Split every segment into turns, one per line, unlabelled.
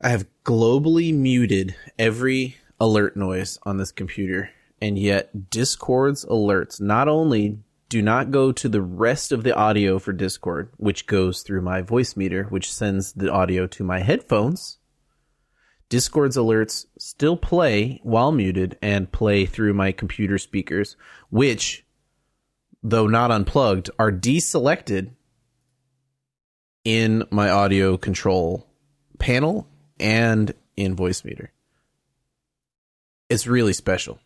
I have globally muted every alert noise on this computer, and yet Discord's alerts not only do not go to the rest of the audio for Discord, which goes through my Voicemeeter, which sends the audio to my headphones. Discord's alerts still play while muted and play through my computer speakers, which, though not unplugged, are deselected in my audio control panel and in Voicemeeter. It's really special.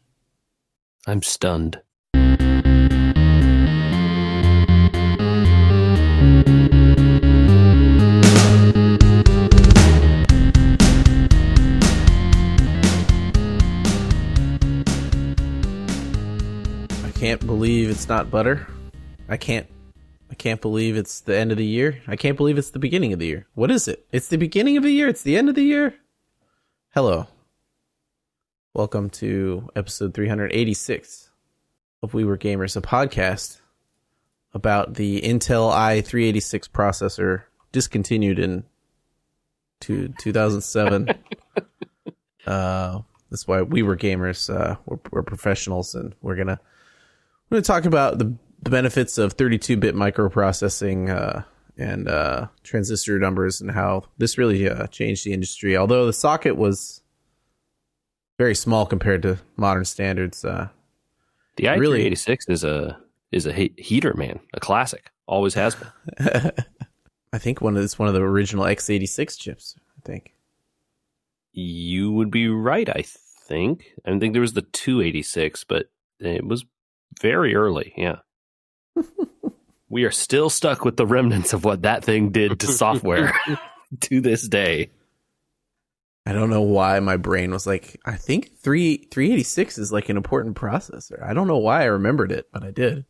I'm stunned.
I can't believe it's not butter. I can't I can't believe it's the end of the year. I can't believe it's the beginning of the year. What is it? It's the beginning of the year. It's the end of the year. Hello. Welcome to episode 386 of We Were Gamers, a podcast about the Intel i386 processor discontinued in to 2007. uh, that's why we were gamers. Uh, we're, we're professionals, and we're gonna we're gonna talk about the, the benefits of 32-bit microprocessing uh, and uh, transistor numbers, and how this really uh, changed the industry. Although the socket was very small compared to modern standards, uh,
The i386
Really?
is a is a he- heater, man. A classic. Always has been.
I think one of it's one of the original x86 chips. I think.
You would be right, I think. I think there was the 286, but it was very early. Yeah. We are still stuck with the remnants of what that thing did to software to this day.
I don't know why my brain was like, I think three three eighty six is like an important processor. I don't know why I remembered it, but I did.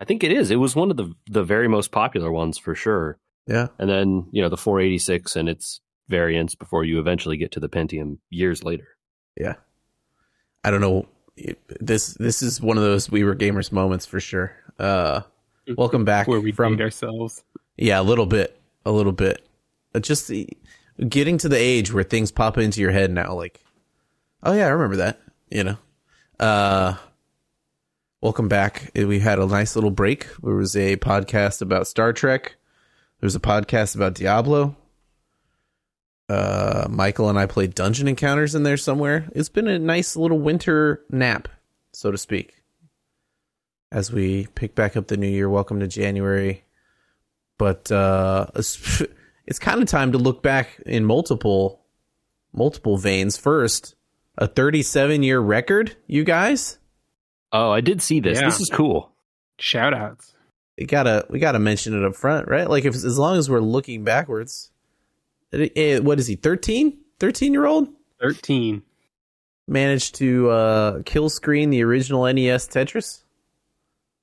I think it is. It was one of the the very most popular ones for sure.
Yeah.
And then, you know, the 486 and its variants before you eventually get to the Pentium years later.
Yeah. I don't know. This this is one of those we were gamers moments for sure. Uh welcome back
where we
from
ourselves.
Yeah, a little bit. A little bit. Uh, Just the, getting to the age where things pop into your head now like oh yeah, I remember that, you know. Uh welcome back. Uh, We had a nice little break. There was a podcast about Star Trek. There was a podcast about Diablo. Uh Michael and I played Dungeon Encounters in there somewhere. It's been a nice little winter nap, so to speak. As we pick back up the new year, welcome to January but uh, it's, it's kind of time to look back in multiple multiple veins. First, a 37 year record, you guys.
Oh, I did see this.
Yeah.
This is cool.
Shout outs.
We gotta we gotta mention it up front, right? Like if as long as we're looking backwards, it- it- what is he? 13? 13 year old
13.
managed to uh, kill screen the original NES Tetris.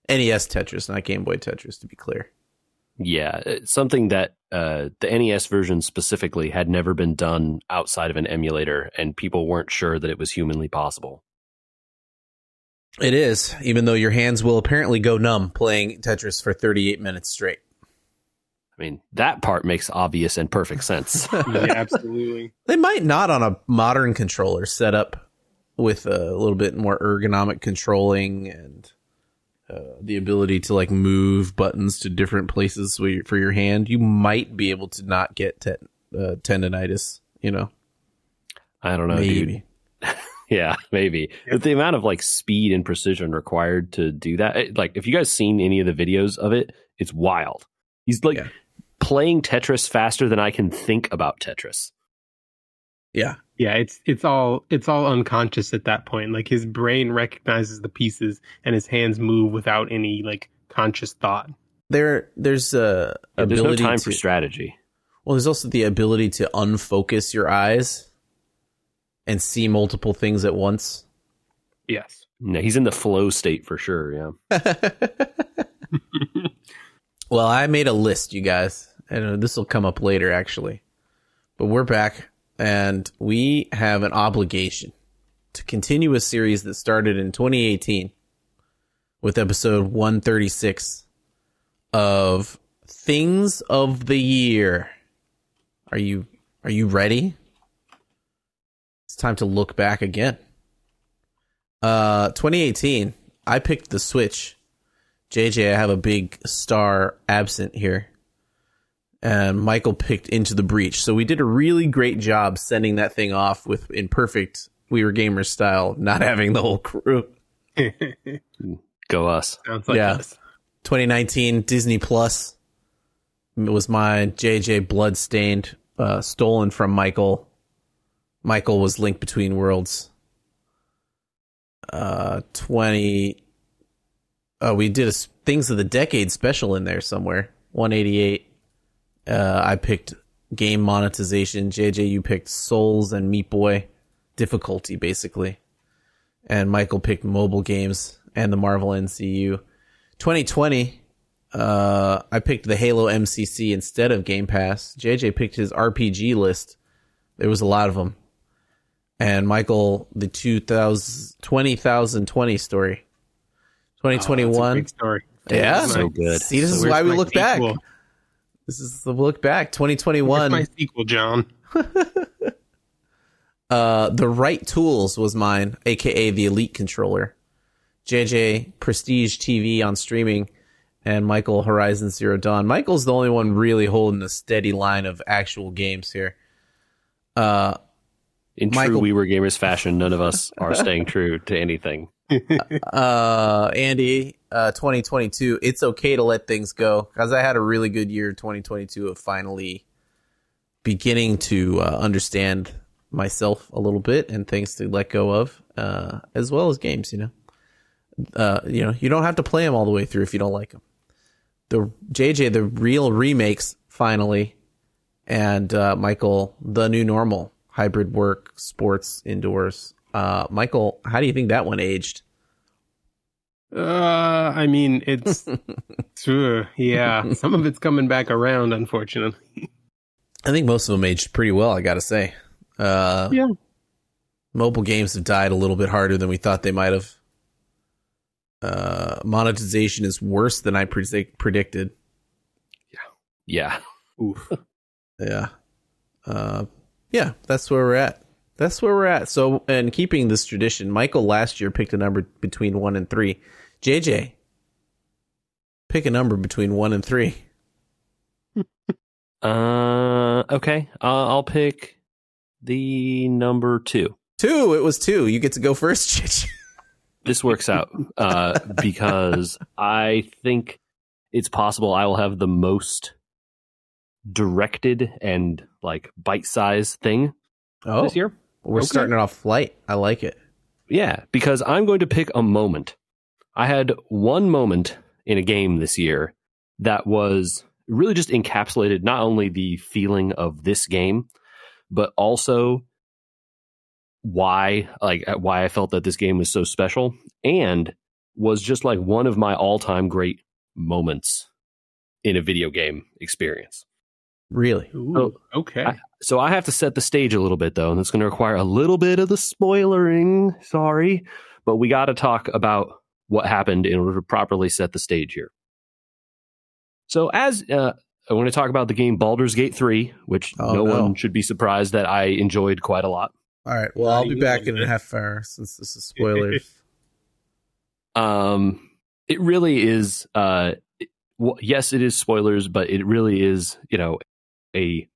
NES Tetris, not Game Boy Tetris, to be clear.
Yeah, something that uh, the NES version specifically had never been done outside of an emulator, and people weren't sure that it was humanly possible.
It is, even though your hands will apparently go numb playing Tetris for 38 minutes straight.
I mean, that part makes obvious and perfect sense.
Yeah, absolutely.
They might not on a modern controller set up with a little bit more ergonomic controlling and uh, the ability to like move buttons to different places for your, hand. You might be able to not get te- uh, tendonitis. You know,
I don't know. dude.
maybe.
Yeah, maybe. But the amount of like speed and precision required to do that, it- like if you guys seen any of the videos of it, it's wild. He's like
Yeah.
Playing Tetris faster than I can think about Tetris.
Yeah,
Yeah, it's it's all it's all unconscious at that point. Like his brain recognizes the pieces and his hands move without any like conscious thought.
there there's a
Yeah, there's no time
to
for strategy.
Well, there's also the ability to unfocus your eyes and see multiple things at once.
Yes.
No, he's in the flow state for sure. Yeah.
Well, I made a list, you guys, and this will come up later, actually. But we're back, and we have an obligation to continue a series that started in 2018 with episode 136 of Things of the Year. Are you are you ready? It's time to look back again. Uh, 2018. I picked the Switch. JJ, I have a big star absent here. And Michael picked Into the Breach. So we did a really great job sending that thing off with in perfect We Were Gamers style, not having the whole crew.
Go us.
Sounds like
Yeah.
us.
2019 Disney Plus it was my JJ Bloodstained, uh, stolen from Michael. Michael was Link Between Worlds. Uh, 20. Oh, we did a s- Things of the Decade special in there somewhere. 188. Uh, I picked game monetization. JJ, you picked Souls and Meat Boy difficulty, basically. And Michael picked mobile games and the Marvel MCU. 2020, uh, I picked the Halo MCC instead of Game Pass. JJ picked his RPG list. There was a lot of them. And Michael, the 2000, 20,020 story.
Oh, that's a
2021.
great story.
yeah.
So good.
See, this
So
is why we look back.
Sequel?
This is the look back.
Where's
2021.
my sequel, John?
Uh, the right tools was mine, aka the Elite controller. JJ Prestige TV on streaming, and Michael Horizon Zero Dawn. Michael's the only one really holding a steady line of actual games here. Uh,
In true We Were Gamers fashion, none of us are staying true to anything.
uh, Andy, uh, 2022. It's okay to let things go because I had a really good year, 2022, of finally beginning to uh, understand myself a little bit and things to let go of, uh, as well as games. You know, uh, you know, you don't have to play them all the way through if you don't like them. The JJ, the real remakes finally, and uh, Michael, the new normal, hybrid work, sports, indoors. Michael, how do you think that one aged?
Uh, I mean, it's, it's, uh, yeah. Some of it's coming back around, unfortunately.
I think most of them aged pretty well. I gotta say. Uh,
Yeah.
Mobile games have died a little bit harder than we thought they might have. Uh, monetization is worse than I predict- predicted.
Yeah.
Oof.
Yeah. Uh, yeah, that's where we're at. That's where we're at. So, and keeping this tradition, Michael last year picked a number between one and three. JJ, pick a number between one and three.
Uh, okay. Uh, I'll pick the number two.
Two. It was two. You get to go first, JJ.
This works out uh, because I think it's possible I will have the most directed and like bite-sized thing
Oh,
this year.
We're
Okay.
starting it off light. I like it.
Yeah, because I'm going to pick a moment. I had one moment in a game this year that was really just encapsulated not only the feeling of this game, but also why like uh, why I felt that this game was so special and was just like one of my all-time great moments in a video game experience.
Really.
Ooh, okay.
I- So I have to set the stage a little bit though, and it's going to require a little bit of the spoilering. Sorry, but we got to talk about what happened in order to properly set the stage here. So as uh, I want to talk about the game Baldur's Gate 3, which
Oh,
no,
no.
one should be surprised that I enjoyed quite a lot.
All right. Well, I'll be back in a half hour since this is spoilers.
Um, it really is. Uh, it- well, yes, it is spoilers, but it really is. You know, a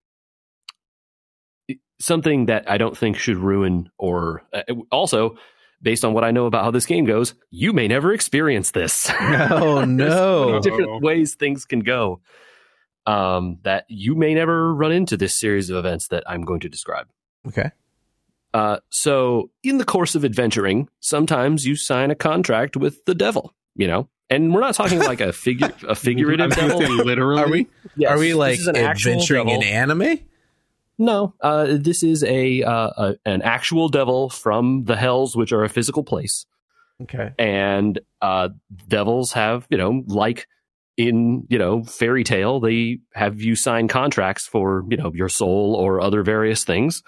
something that I don't think should ruin or uh, also. Based on what I know about how this game goes, you may never experience this.
oh no.
Different ways things can go. Um, that you may never run into this series of events that I'm going to describe.
Okay.
Uh, so, in the course of adventuring, sometimes you sign a contract with the devil. You know, and we're not talking like a figure, a
I
figurative
was
devil.
say literally.
Are we
Yes,
are we like
an actual
adventuring in anime?
No, uh, this is a, uh, a an actual devil from the hells, which are a physical place.
Okay.
and uh, devils have you know like in you know fairy tale they have you sign contracts for you know your soul or other various things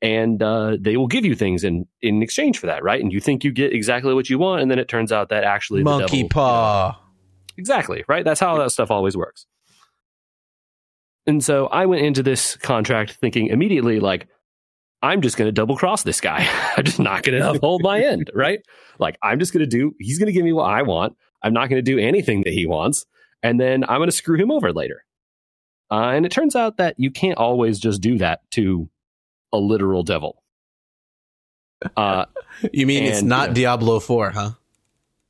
and uh, they will give you things in in exchange for that right and you think you get exactly what you want and then it turns out that actually the
Monkey
devil, you know,
paw.
Exactly, right? That's how that stuff always works. And so I went into this contract thinking immediately, like, I'm just going to double cross this guy. I'm just not going to uphold my end, right? Like, I'm just going to do, he's going to give me what I want. I'm not going to do anything that he wants. And then I'm going to screw him over later. Uh, and it turns out that you can't always just do that to a literal devil. Uh,
You mean it's
And,
not
yeah.
Diablo 4, huh?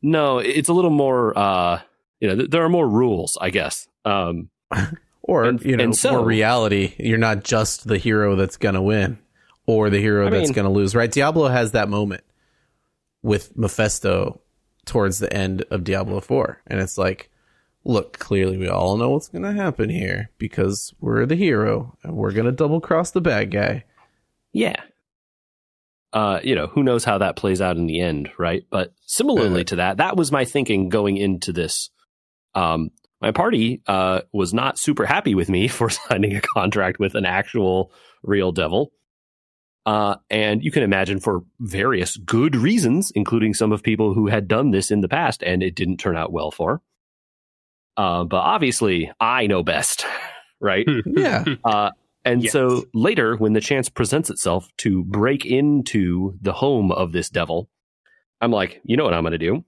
no, it's a little more, uh, you know, th- there are more rules, I guess. Um,
Or,
And-
you know,
so-
more reality. You're not just the hero that's going to win or the hero
I
that's
mean-
to lose, right? Diablo has that moment with Mephisto towards the end of Diablo 4. And it's like, look, clearly we all know what's going to happen here because we're the hero and we're going to double cross the bad guy.
Yeah. Uh, you know, who knows how that plays out in the end, right? But similarly
Uh-huh.
to that, that was my thinking going into this. Um, my party uh, was not super happy with me for signing a contract with an actual real devil. Uh, and you can imagine for various good reasons, including some of people who had done this in the past and it didn't turn out well for. Uh, but obviously, I know best, right?
Yeah.
And
Yes.
so later, when the chance presents itself to break into the home of this devil, I'm like, you know what I'm going to do? I'm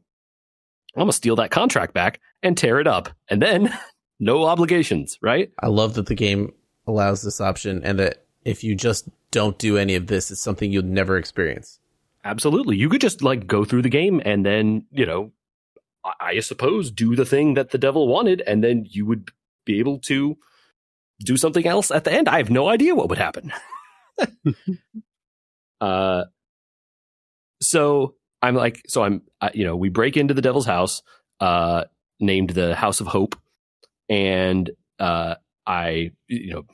going to steal that contract back and tear it up. And then no obligations, right?
I love that the game allows this option and that if you just don't do any of this, it's something you'll never experience.
Absolutely. You could just like go through the game and then, you know, I, I suppose do the thing that the devil wanted, and then you would be able to do something else at the end. I have no idea what would happen. uh, so I'm like, so I'm, uh, you know, we break into the devil's house, uh, named the House of Hope, and uh, I, you know,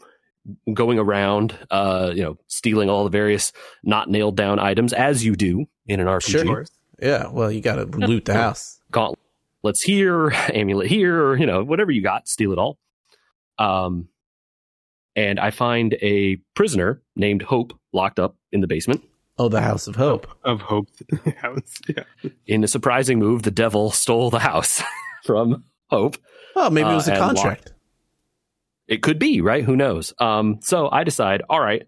going around, uh, you know, stealing all the various not nailed down items as you do in an RPG.
Sure. Yeah. Well, you got to loot the house.
Gauntlets here, amulet here, you know, whatever you got, steal it all. Um, and I find a prisoner named Hope locked up in the basement.
Oh, the House of Hope.
of hope. House, yeah.
In a surprising move, the devil stole the house from Hope.
Oh, maybe it
Uh,
was a
and
contract.
It could be, right? Who knows? Um, so I decide, all right,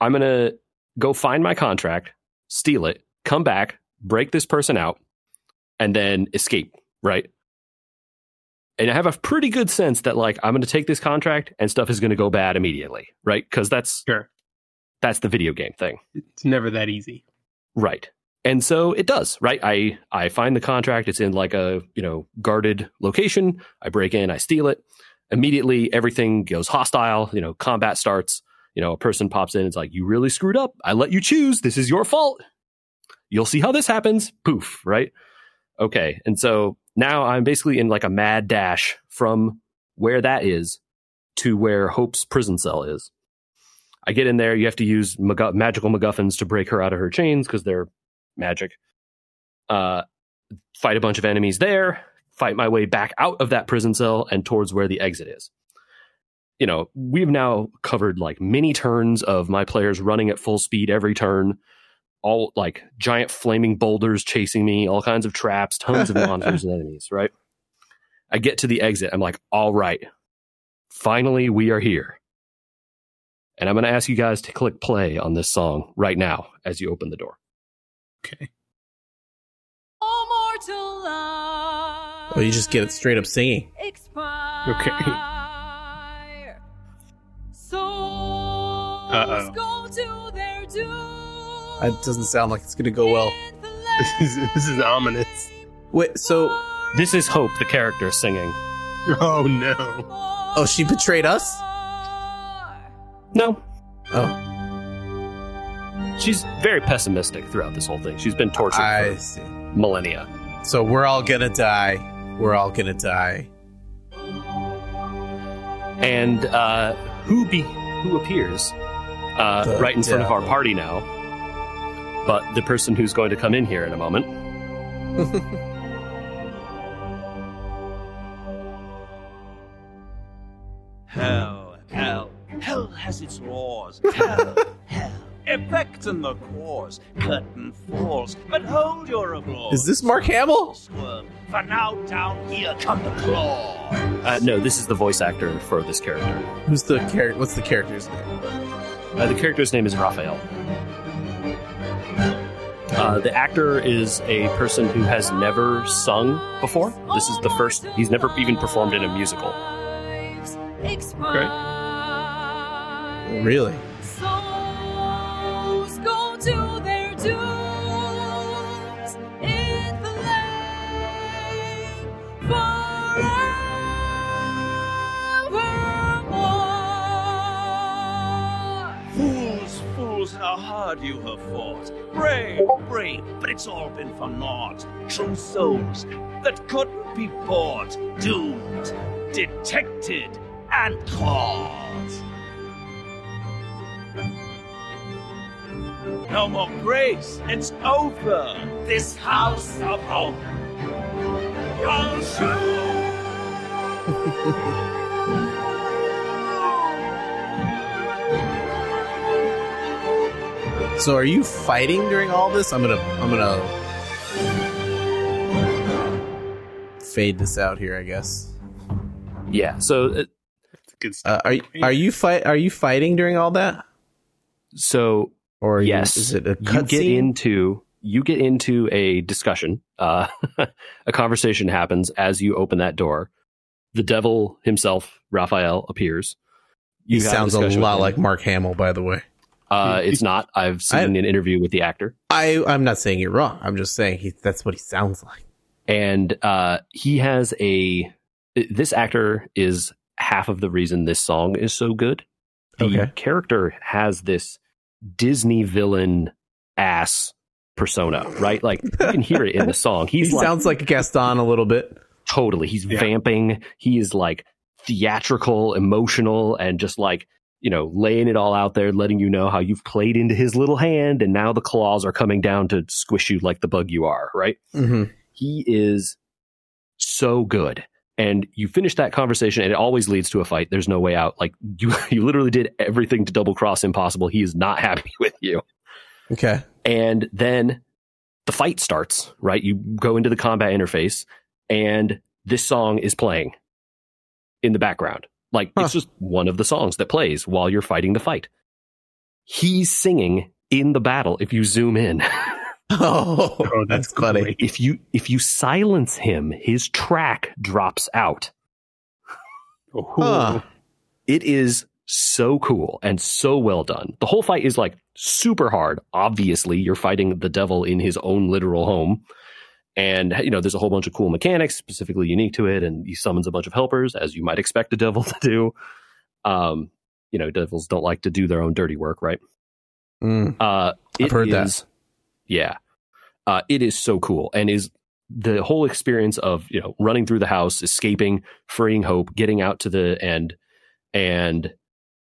I'm going to go find my contract, steal it, come back, break this person out, and then escape, right? And I have a pretty good sense that like I'm going to take this contract and stuff is going to go bad immediately, right? Because that's
Sure.
that's the video game thing.
It's never that easy.
Right. And so it does, right? I I find the contract, it's in like a, you know, guarded location. I break in, I steal it. Immediately everything goes hostile, you know, combat starts. You know, a person pops in, it's like, "You really screwed up. I let you choose. This is your fault. You'll see how this happens." Poof, right? Okay. And so now I'm basically in like a mad dash from where that is to where Hope's prison cell is. I get in there. You have to use MacGu- magical MacGuffins to break her out of her chains because they're magic. Uh, fight a bunch of enemies there. Fight my way back out of that prison cell and towards where the exit is. You know, we've now covered like many turns of my players running at full speed every turn. All like giant flaming boulders chasing me, all kinds of traps, tons of monsters and enemies, right? I get to the exit. I'm like, all right, finally we are here. And I'm going to ask you guys to click play on this song right now as you open the door.
Okay.
Oh, you just get it straight up singing.
Okay. Uh-oh.
That doesn't sound like it's going to go well.
This is, this is ominous.
Wait, so,
This is Hope, the character, singing.
Oh no.
oh, she betrayed us?
No,
Oh,
she's very pessimistic throughout this whole thing. She's been tortured
I
for
see.
millennia.
So we're all going to die. We're all going to die.
And uh, who be who appears uh, right in front of our party now? But the person who's going to come in here in a moment.
Hell, hell, hell has its laws. Hell, hell, effect in the cause. Curtain falls, but hold your applause.
Is this Mark Hamill?
Squirm, for now down here come the claws.
Uh, no, this is the voice actor for this character.
Who's the character? What's the character's name?
Uh, the character's name is Raphael. Uh, the actor is a person who has never sung before. This is the first. He's never even performed in a musical.
Really?
Hard you have fought. Brave, brave, but it's all been for naught. True souls that couldn't be bought. Doomed, detected, and caught. No more grace, it's over. This house of hope. Young
So are you fighting during all this? I'm gonna I'm gonna fade this out here, I guess.
Yeah. So, uh,
good stuff.
Uh, are are you fight are you fighting during all that?
so
Or are you-
yes,
is it a
you get
cutscene?
into you get into a discussion. Uh, a conversation happens as you open that door. The devil himself, Raphael, appears.
He
You have
sounds a
discussion
lot like Mark Hamill, by the way.
Uh, it's not. I've seen
I-
an interview with the actor,
I I'm not saying you're wrong. I'm just saying he that's what he sounds like.
and uh, he has a. This actor is half of the reason this song is so good. The
Okay.
character has this Disney villain ass persona, right? Like you can hear it in the song.
He
like
sounds like Gaston a little bit.
totally. He's
Yeah.
vamping. He is like theatrical, emotional, and just like you know, laying it all out there, letting you know how you've played into his little hand, and now the claws are coming down to squish you like the bug you are, right?
hmm
he is so good. And you finish that conversation and it always leads to a fight. There's no way out. Like you, you literally did everything to double cross impossible. He is not happy with you.
Okay.
And then the fight starts, right? You go into the combat interface and this song is playing in the background. Like
Huh.
it's just one of the songs that plays while you're fighting the fight. He's singing in the battle if you zoom in.
Oh,
Oh,
that's
that's
funny.
great.
if you if you silence him, his track drops out.
Oh,
Huh.
It is so cool and so well done. The whole fight is like super hard. Obviously, you're fighting the devil in his own literal home. And you know, there's a whole bunch of cool mechanics specifically unique to it, and he summons a bunch of helpers, as you might expect a devil to do. Um, you know, devils don't like to do their own dirty work, right?
Mm.
Uh,
I've heard that.
Yeah, uh, it is so cool, and is the whole experience of you know running through the house, escaping, freeing Hope, getting out to the end, and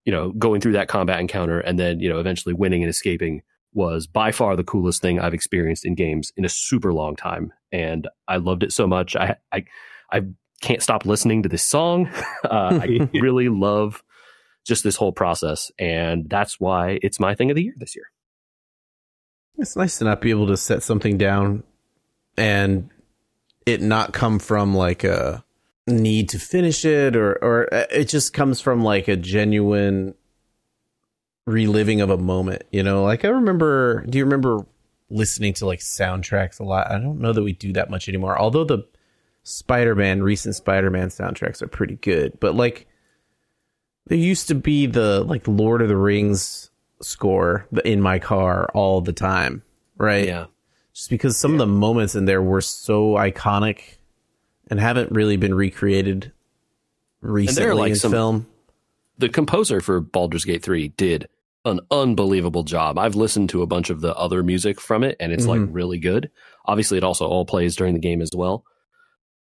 you know going through that combat encounter, and then you know eventually winning and escaping was by far the coolest thing I've experienced in games in a super long time, and I loved it so much. I I I can't stop listening to this song. Uh, I really love just this whole process, and that's why it's my thing of the year this year.
It's nice to not be able to set something down and it not come from like a need to finish it or or uh, it just comes from like a genuine reliving of a moment, you know? Like I remember, do you remember listening to like soundtracks a lot? I don't know that we do that much anymore. Although the Spider-Man recent Spider-Man soundtracks are pretty good, but like there used to be the like Lord of the Rings score in my car all the time, right?
Yeah.
Just because some of the moments in there were so iconic and haven't really been recreated recently
like
in
some-
film.
the composer for Baldur's Gate 3 did an unbelievable job. I've listened to a bunch of the other music from it and it's like mm-hmm. really good. Obviously it also all plays during the game as well.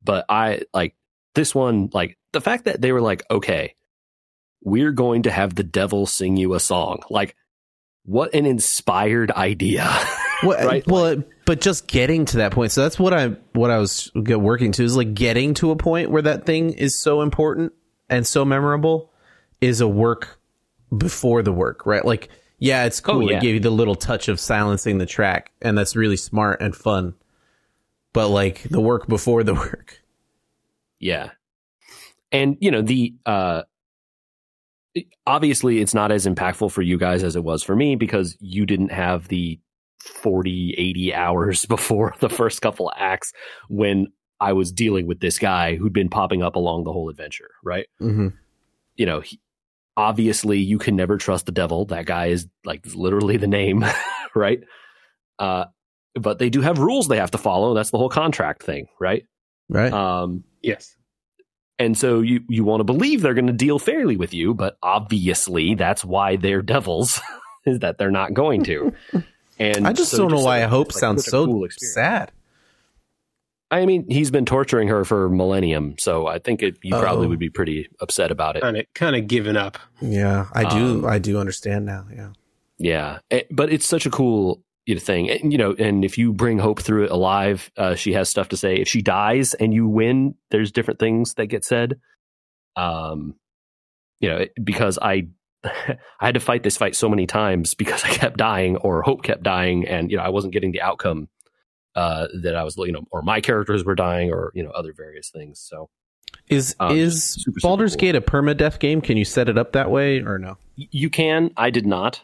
But I like this one like the fact that they were like, "Okay, we're going to have the devil sing you a song." Like what an inspired idea.
Well,
right?
well, it- but just getting to that point. So that's what I what I was working to is like getting to a point where that thing is so important and so memorable is a work before the work, right? Like, yeah, it's cool.
Oh, yeah.
It gave you the little touch of silencing the track, and that's really smart and fun. But like the work before the work.
Yeah. And you know, the uh obviously it's not as impactful for you guys as it was for me because you didn't have the 40 80 hours before the first couple acts when i was dealing with this guy who'd been popping up along the whole adventure right
hmm
you know he, obviously you can never trust the devil that guy is like literally the name right uh but they do have rules they have to follow that's the whole contract thing right
Right.
um
Yes.
and so you you want to believe they're going to deal fairly with you, but obviously that's why they're devils is that they're not going to. And
I just
so
don't know why
like-
Hope
like
sounds so
cool
sad.
I mean, he's been torturing her for millennium, so I think it, you probably
Oh.
would be pretty upset about it.
Kind of, kind of given up.
Yeah, I do.
Um,
I do understand now. Yeah.
Yeah, Eh, but it's such a cool you know, thing, and you know, and if you bring Hope through it alive, uh, she has stuff to say. If she dies and you win, there's different things that get said. Um, you know, it- because I. I had to fight this fight so many times because I kept dying or Hope kept dying and you know I wasn't getting the outcome uh that I was you know or my characters were dying or you know other various things so
Is
Um,
is
super, super
Baldur's
cool.
Gate a permadeath game? Can you set it up that way or no?
You can i did not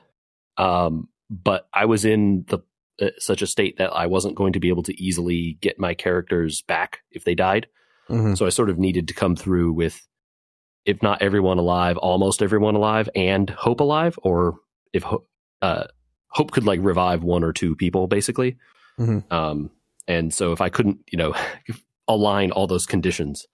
um but i was in the uh, such a state that i wasn't going to be able to easily get my characters back if they died
Mhm.
so i sort of needed to come through with if not everyone alive almost everyone alive and hope alive or if Ho- uh hope could like revive one or two people basically
Mhm.
um and so if i couldn't you know align all those conditions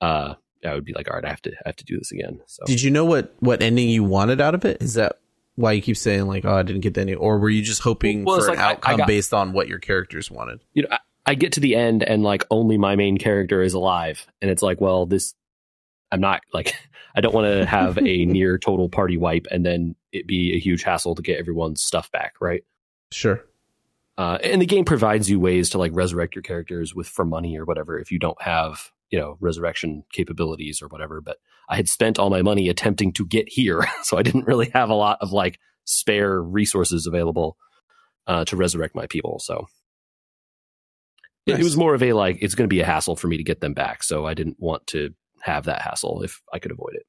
uh i would be like all right i have to i have to do this again so
Did you know what what ending you wanted out of it? Is that why you keep saying like, "Oh, I didn't get the ending," or were you just hoping
Well,
for an
like I
outcome
got-
based on what your characters wanted?
you know, I, I get to the end and like only my main character is alive, and it's like, well, this, I'm not like, I don't want to have a near total party wipe and then it be a huge hassle to get everyone's stuff back, right?
Sure.
Uh, and the game provides you ways to like resurrect your characters with for money or whatever if you don't have you know resurrection capabilities or whatever. But I had spent all my money attempting to get here, so I didn't really have a lot of like spare resources available uh, to resurrect my people. So it, it was more of a like it's going to be a hassle for me to get them back, so I didn't want to have that hassle if I could avoid it.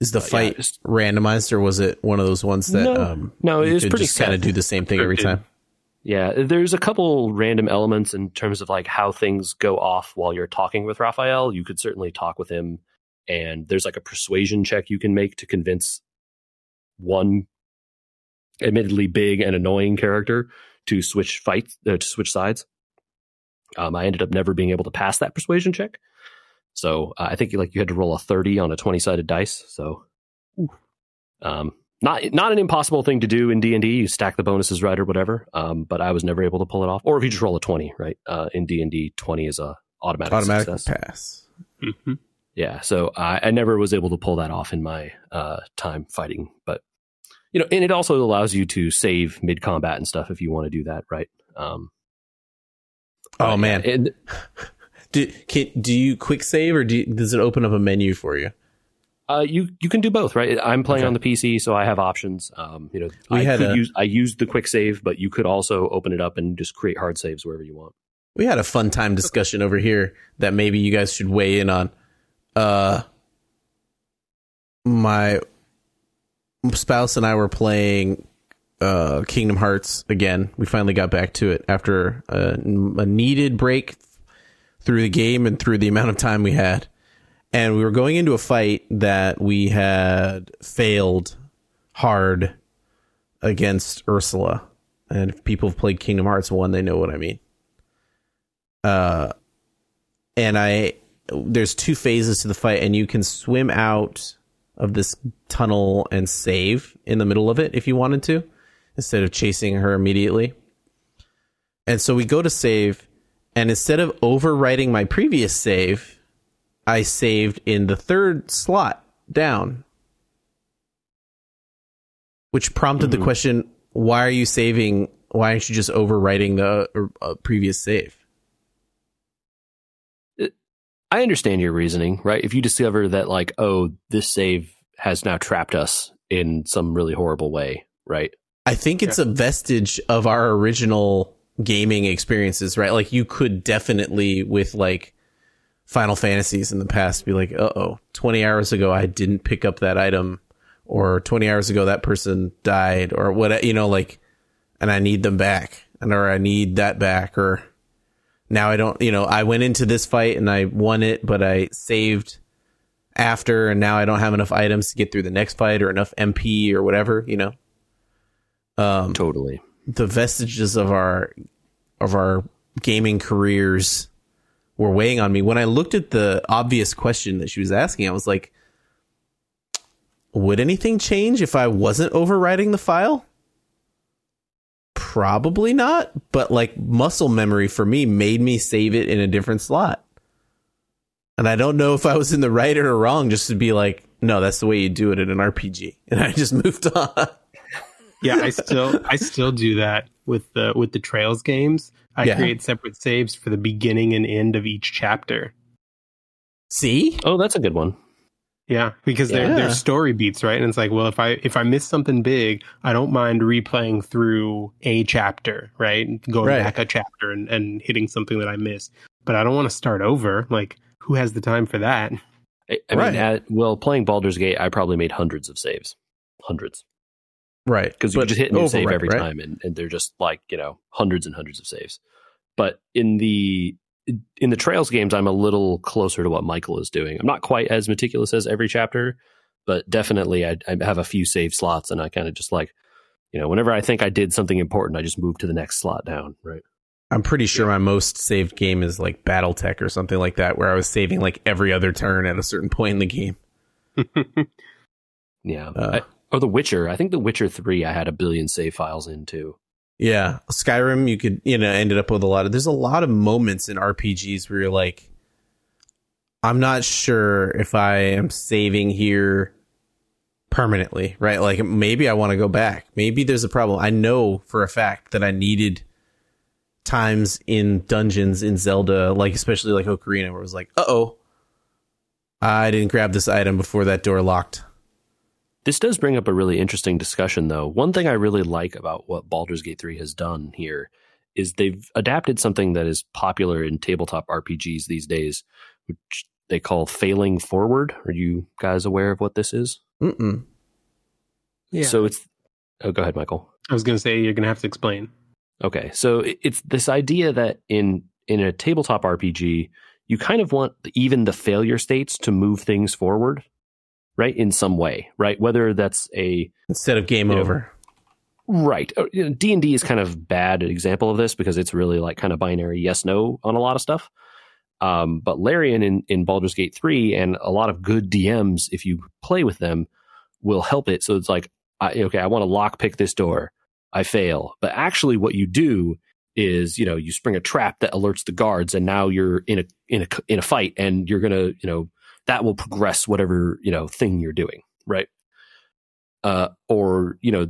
Is the
Uh, yeah,
fight
just-
randomized, or was it one of those ones that
No.
um,
No, it
you
was pretty
just kind of do the same thing every
Scripted.
time?
Yeah, there's a couple random elements in terms of like how things go off while you're talking with Raphael. You could certainly talk with him, and there's like a persuasion check you can make to convince one admittedly big and annoying character to switch fights uh, to switch sides. Um, I ended up never being able to pass that persuasion check, so uh, I think like you had to roll a thirty on a twenty sided dice. So, um, not not an impossible thing to do in D and D. You stack the bonuses right or whatever. Um, but I was never able to pull it off. Or if you just roll a twenty, right? Uh, in D and D, twenty is a automatic,
Automatic
success.
pass.
hmm
Yeah, so I, I never was able to pull that off in my uh, time fighting. But you know, and it also allows you to save mid combat and stuff if you want to do that, right? Um,
Oh
but,
man,
yeah, and
do can, do you quick save or do you, does it open up a menu for you?
Uh, you you can do both, right? I'm playing
Okay.
on the PC, so I have options. Um, you know,
We
I
had
could
a-
use I used the quick save, but you could also open it up and just create hard saves wherever you want.
We had a fun time discussion over here that maybe you guys should weigh in on. Uh, my spouse and I were playing uh, Kingdom Hearts again. We finally got back to it after a, a needed break through the game and through the amount of time we had. And we were going into a fight that we had failed hard against Ursula. And if people have played Kingdom Hearts 1, they know what I mean. Uh, and I there's two phases to the fight, and you can swim out of this tunnel and save in the middle of it if you wanted to, instead of chasing her immediately. And so we go to save, and instead of overwriting my previous save, I saved in the third slot down, which prompted the mm-hmm. question: Why are you saving? Why aren't you just overwriting the uh, uh previous save?
Uh, I understand your reasoning, right? If you discover that, like, oh, this save has now trapped us in some really horrible way, right?
I think it's a vestige of our original gaming experiences, right? Like you could definitely with like Final Fantasies in the past. Be like, uh oh, 20 hours ago I didn't pick up that item, or 20 hours ago that person died, or what, you know, like, and I need them back, and or I need that back, or now I don't, you know, I went into this fight and I won it, but I saved after, and now I don't have enough items to get through the next fight or enough MP or whatever, you know. Um,
Totally.
the vestiges of our of our gaming careers were weighing on me. When I looked at the obvious question that she was asking, I was like, would anything change if I wasn't overwriting the file? Probably not, but like muscle memory for me made me save it in a different slot. And I don't know if I was in the right or wrong just to be like, no, that's the way you do it in an RPG. And I just moved on.
Yeah, I still I still do that with the with the Trails games. I
Yeah.
create separate saves for the beginning and end of each chapter.
See?
Oh, that's a good one.
Yeah, because they're
Yeah.
they're story beats, right? And it's like, well, if I if I miss something big, I don't mind replaying through a chapter, right? Going
Right.
back a chapter and, and hitting something that I missed. But I don't want to start over. Like, who has the time for that?
I, I
Right.
mean, at, well, playing Baldur's Gate, I probably made hundreds of saves, hundreds,
Right.
because you
But
can just hit new save every
right?
time, and, and they're just like you know hundreds and hundreds of saves. But in the in the Trails games, I'm a little closer to what Michael is doing. I'm not quite as meticulous as every chapter, but definitely I, I have a few save slots, and I kind of just like you know whenever I think I did something important, I just move to the next slot down. Right.
I'm pretty sure my most saved game is like BattleTech or something like that, where I was saving like every other turn at a certain point in the game.
Yeah.
Uh.
Or The Witcher. I think The Witcher Three. I had a billion save files in too.
Yeah, Skyrim, you could you know ended up with a lot of. There's a lot of moments in RPGs where you're like, I'm not sure if I am saving here permanently, right? Like maybe I want to go back. Maybe there's a problem. I know for a fact that I needed times in dungeons in Zelda, like especially like Ocarina, where it was like, uh oh, I didn't grab this item before that door locked.
This does bring up a really interesting discussion, though. One thing I really like about what Baldur's Gate 3 has done here is they've adapted something that is popular in tabletop RPGs these days, which they call failing forward. Are you guys aware of what this is?
Mm-mm.
Yeah.
So it's. Oh, go ahead, Michael.
I was going to say you're going to have to explain.
Okay, so it's this idea that in in a tabletop RPG, you kind of want even the failure states to move things forward, right? In some way, right? Whether that's a
Instead of game over.
Right. D and D is kind of bad example of this because it's really like kind of binary yes no on a lot of stuff. Um, but Larian in, in Baldur's Gate three and a lot of good DMs, if you play with them, will help it. So it's like, I, okay, I want to lock pick this door. I fail, but actually, what you do is you know you spring a trap that alerts the guards, and now you're in a in a in a fight, and you're gonna you know that will progress whatever you know thing you're doing, right? Uh, or you know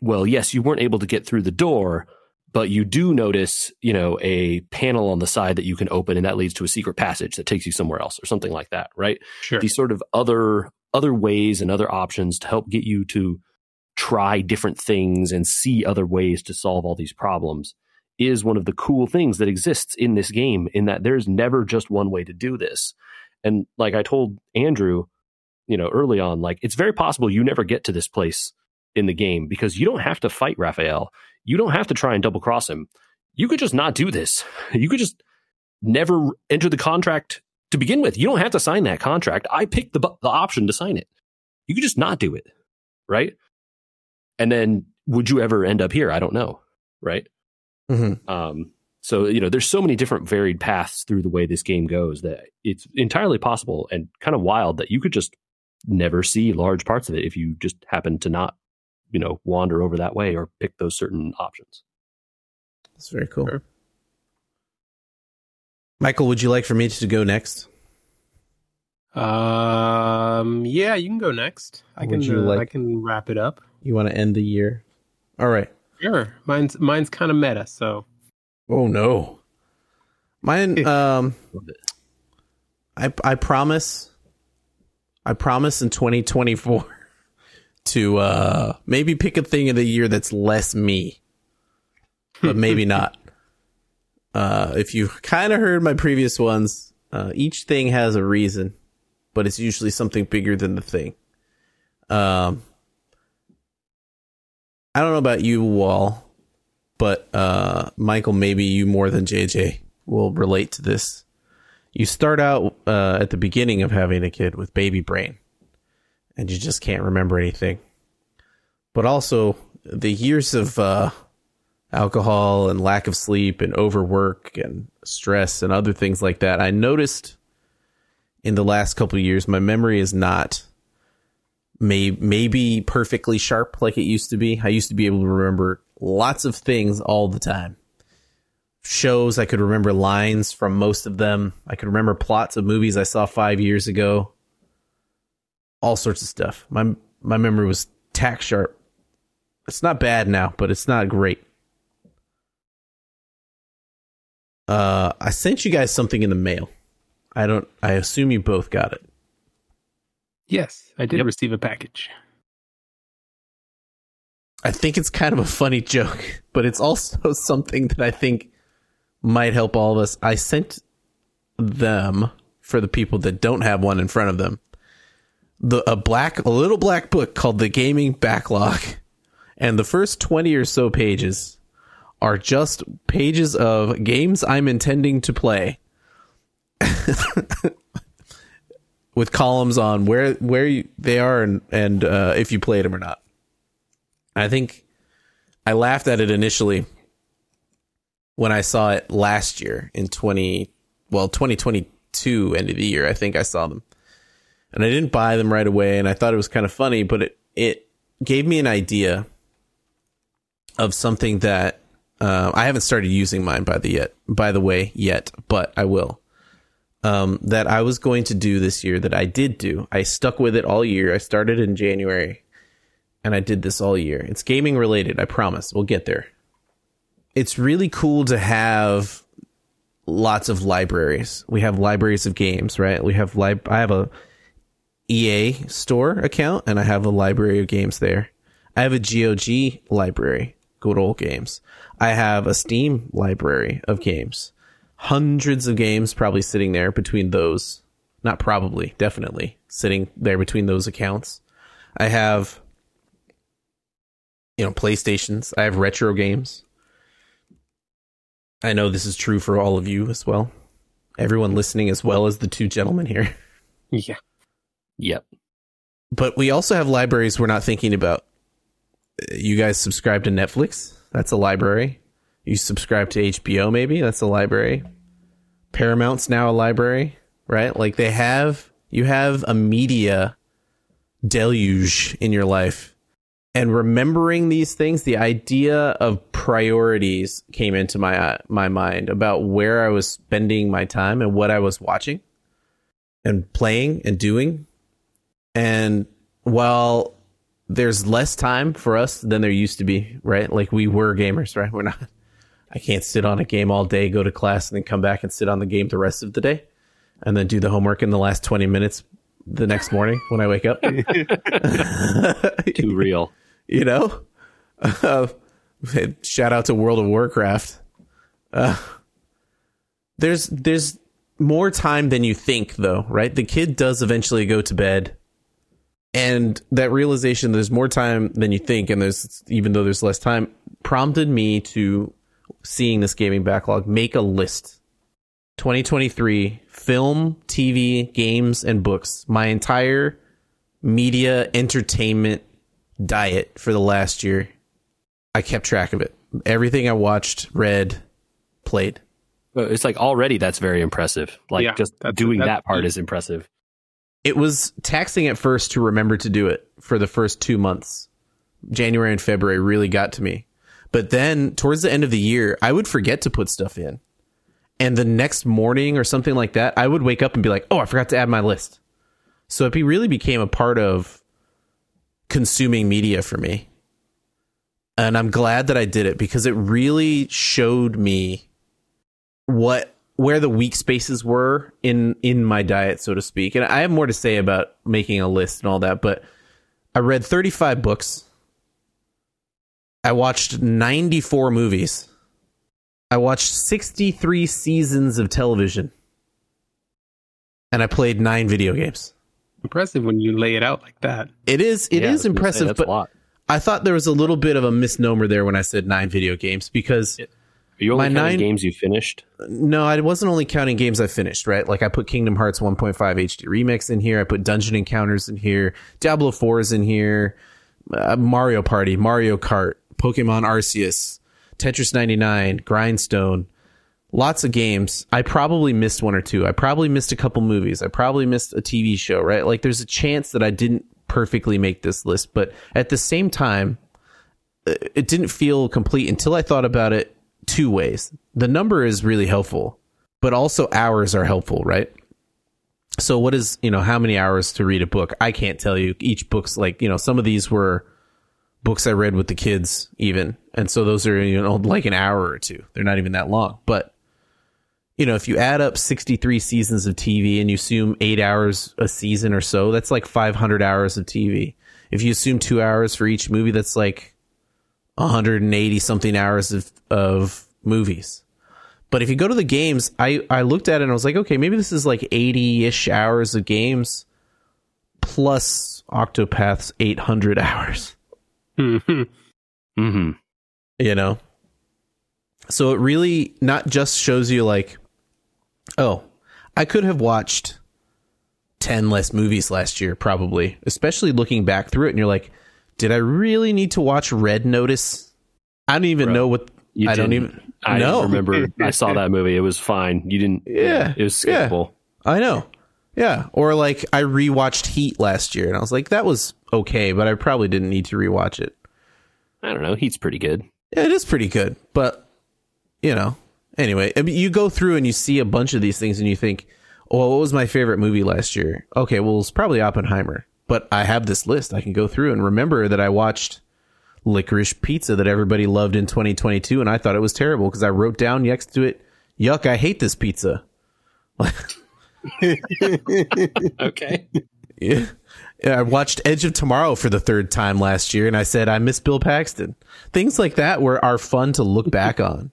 well, yes, you weren't able to get through the door, but you do notice, you know, a panel on the side that you can open and that leads to a secret passage that takes you somewhere else or something like that, right?
Sure.
These sort of other other ways and other options to help get you to try different things and see other ways to solve all these problems is one of the cool things that exists in this game in that there's never just one way to do this. And like I told Andrew, you know, early on, like it's very possible you never get to this place in the game because you don't have to fight Raphael. You don't have to try and double cross him. You could just not do this. You could just never enter the contract to begin with. You don't have to sign that contract. I picked the, the option to sign it. You could just not do it. Right. And then would you ever end up here? I don't know. Right.
Mm-hmm.
Um, so, you know, there's so many different varied paths through the way this game goes that it's entirely possible and kind of wild that you could just never see large parts of it if you just happen to not, you know, wander over that way or pick those certain options.
That's very cool.
Sure.
Michael, would you like for me to go next?
Um. Yeah, you can go next. I
Would
can.
you
uh, I can wrap it up.
You want to end the year? All right.
Sure. Mine's mine's kind of meta. So
Oh no. Mine um I I promise I promise in 2024 to uh maybe pick a thing of the year that's less me. But maybe not. Uh if you kind of heard my previous ones, Uh, each thing has a reason, but it's usually something bigger than the thing. Um, I don't know about you, Wall, but uh, Michael, maybe you more than JJ will relate to this. You start out uh, at the beginning of having a kid with baby brain, and you just can't remember anything. But also, the years of uh, alcohol and lack of sleep and overwork and stress and other things like that, I noticed in the last couple years, my memory is not may maybe perfectly sharp like it used to be. I used to be able to remember lots of things all the time. Shows I could remember lines from most of them. I could remember plots of movies I saw 5 years ago. All sorts of stuff. My my memory was tack sharp. It's not bad now, but it's not great. Uh I sent you guys something in the mail. I don't I assume you both got it.
Yes, I did
Yep.
receive a package.
I think it's kind of a funny joke, but it's also something that I think might help all of us. I sent them for the people that don't have one in front of them. The a black a little black book called The Gaming Backlog. And the first 20 or so pages are just pages of games I'm intending to play. With columns on where where you, they are and and uh, if you played them or not. I think I laughed at it initially when I saw it last year in 20 well 2022 end of the year I think I saw them. And I didn't buy them right away and I thought it was kind of funny but it it gave me an idea of something that uh, I haven't started using mine by the yet by the way yet but I will. Um, that I was going to do this year that I did do. I stuck with it all year. I started in January and I did this all year. It's gaming related, I promise. We'll get there. It's really cool to have lots of libraries. We have libraries of games, right? We have lib- I have a EA store account and I have a library of games there. I have a GOG library, good old games. I have a Steam library of games. Hundreds of games probably sitting there between those. Not probably, definitely sitting there between those accounts. I have you know, PlayStations. I have retro games. I know this is true for all of you as well. Everyone listening as well as the two gentlemen here.
Yeah.
Yep.
But we also have libraries we're not thinking about. You guys subscribe to Netflix? That's a library. You subscribe to HBO maybe? That's a library. Paramount's now a library, right? Like they have you have a media deluge in your life. And remembering these things, the idea of priorities came into my uh, my mind about where I was spending my time and what I was watching and playing and doing. And while there's less time for us than there used to be, right? Like we were gamers, right? We're not. I can't sit on a game all day, go to class, and then come back and sit on the game the rest of the day, and then do the homework in the last twenty minutes the next morning when I wake up.
Too real.
You know, uh, shout out to World of Warcraft. Uh, there's there's more time than you think, though, right? The kid does eventually go to bed, and that realization there's more time than you think, and there's even though there's less time, prompted me to seeing this gaming backlog make a list. 2023 film, TV, games, and books. My entire media entertainment diet for the last year. I kept track of it. Everything I watched, read, played.
It's like already that's very impressive. Like
Yeah,
just
that's-
doing
that's-
that part is impressive.
It was taxing at first to remember to do it for the first two months. January and February really got to me. But then towards the end of the year, I would forget to put stuff in. And the next morning or something like that, I would wake up and be like, oh, I forgot to add my list. So it be, really became a part of consuming media for me. And I'm glad that I did it because it really showed me what where the weak spaces were in in my diet so to speak. And I have more to say about making a list and all that, but I read 35 books. I watched 94 movies. I watched 63 seasons of television. and I played nine video games.
Impressive when you lay it out like that.
It is it is
Yeah, I was gonna say,
impressive,
a
but
lot.
I thought there was a little bit of a misnomer there when I said nine video games because
Are you only
my
counting
nine-
games you finished?
no, I wasn't only counting games I finished, right? Like I put Kingdom Hearts 1.5 HD Remix in here, I put Dungeon Encounters in here, Diablo 4 is in here, uh, Mario Party, Mario Kart, Pokemon Arceus, Tetris 99, Grindstone, lots of games. I probably missed one or two. I probably missed a couple movies. I probably missed a TV show, right? Like there's a chance that I didn't perfectly make this list, but at the same time, uh, it didn't feel complete until I thought about it two ways. The number is really helpful, but also hours are helpful, right? So what is, you know, how many hours to read a book? I can't tell you. Each book's like, you know, some of these were books I read with the kids even. And so those are, you know, like an hour or two. They're not even that long. But you know, if you add up 63 seasons of TV and you assume 8 hours a season or so, that's like 500 hours of TV. If you assume 2 hours for each movie, that's like 180 something hours of of movies. But if you go to the games, I I looked at it and I was like, okay, maybe this is like 80ish hours of games plus Octopath's 800 hours,
Mm-hmm.
you know. So it really not just shows you like oh, I could have watched 10 less movies last year probably, especially looking back through it and you're like, did I really need to watch Red Notice? I don't even
Bro,
know what
You
I don't even
I
no.
remember. I saw that movie. It was fine. You didn't.
Yeah,
it was
yeah. I know. Yeah. Or like I rewatched Heat last year and I was like, that was okay, but I probably didn't need to rewatch it.
I don't know. Heat's pretty good.
Yeah, it is pretty good, but you know. Anyway, I mean, you go through and you see a bunch of these things and you think, well, what was my favorite movie last year?" Okay, well, it's probably Oppenheimer. But I have this list. I can go through and remember that I watched Licorice Pizza that everybody loved in 2022 and I thought it was terrible because I wrote down next to it, "Yuck, I hate this pizza."
Okay.
Yeah. Yeah, I watched Edge of Tomorrow for the third time last year and I said I miss Bill Paxton. Things like that were are fun to look back on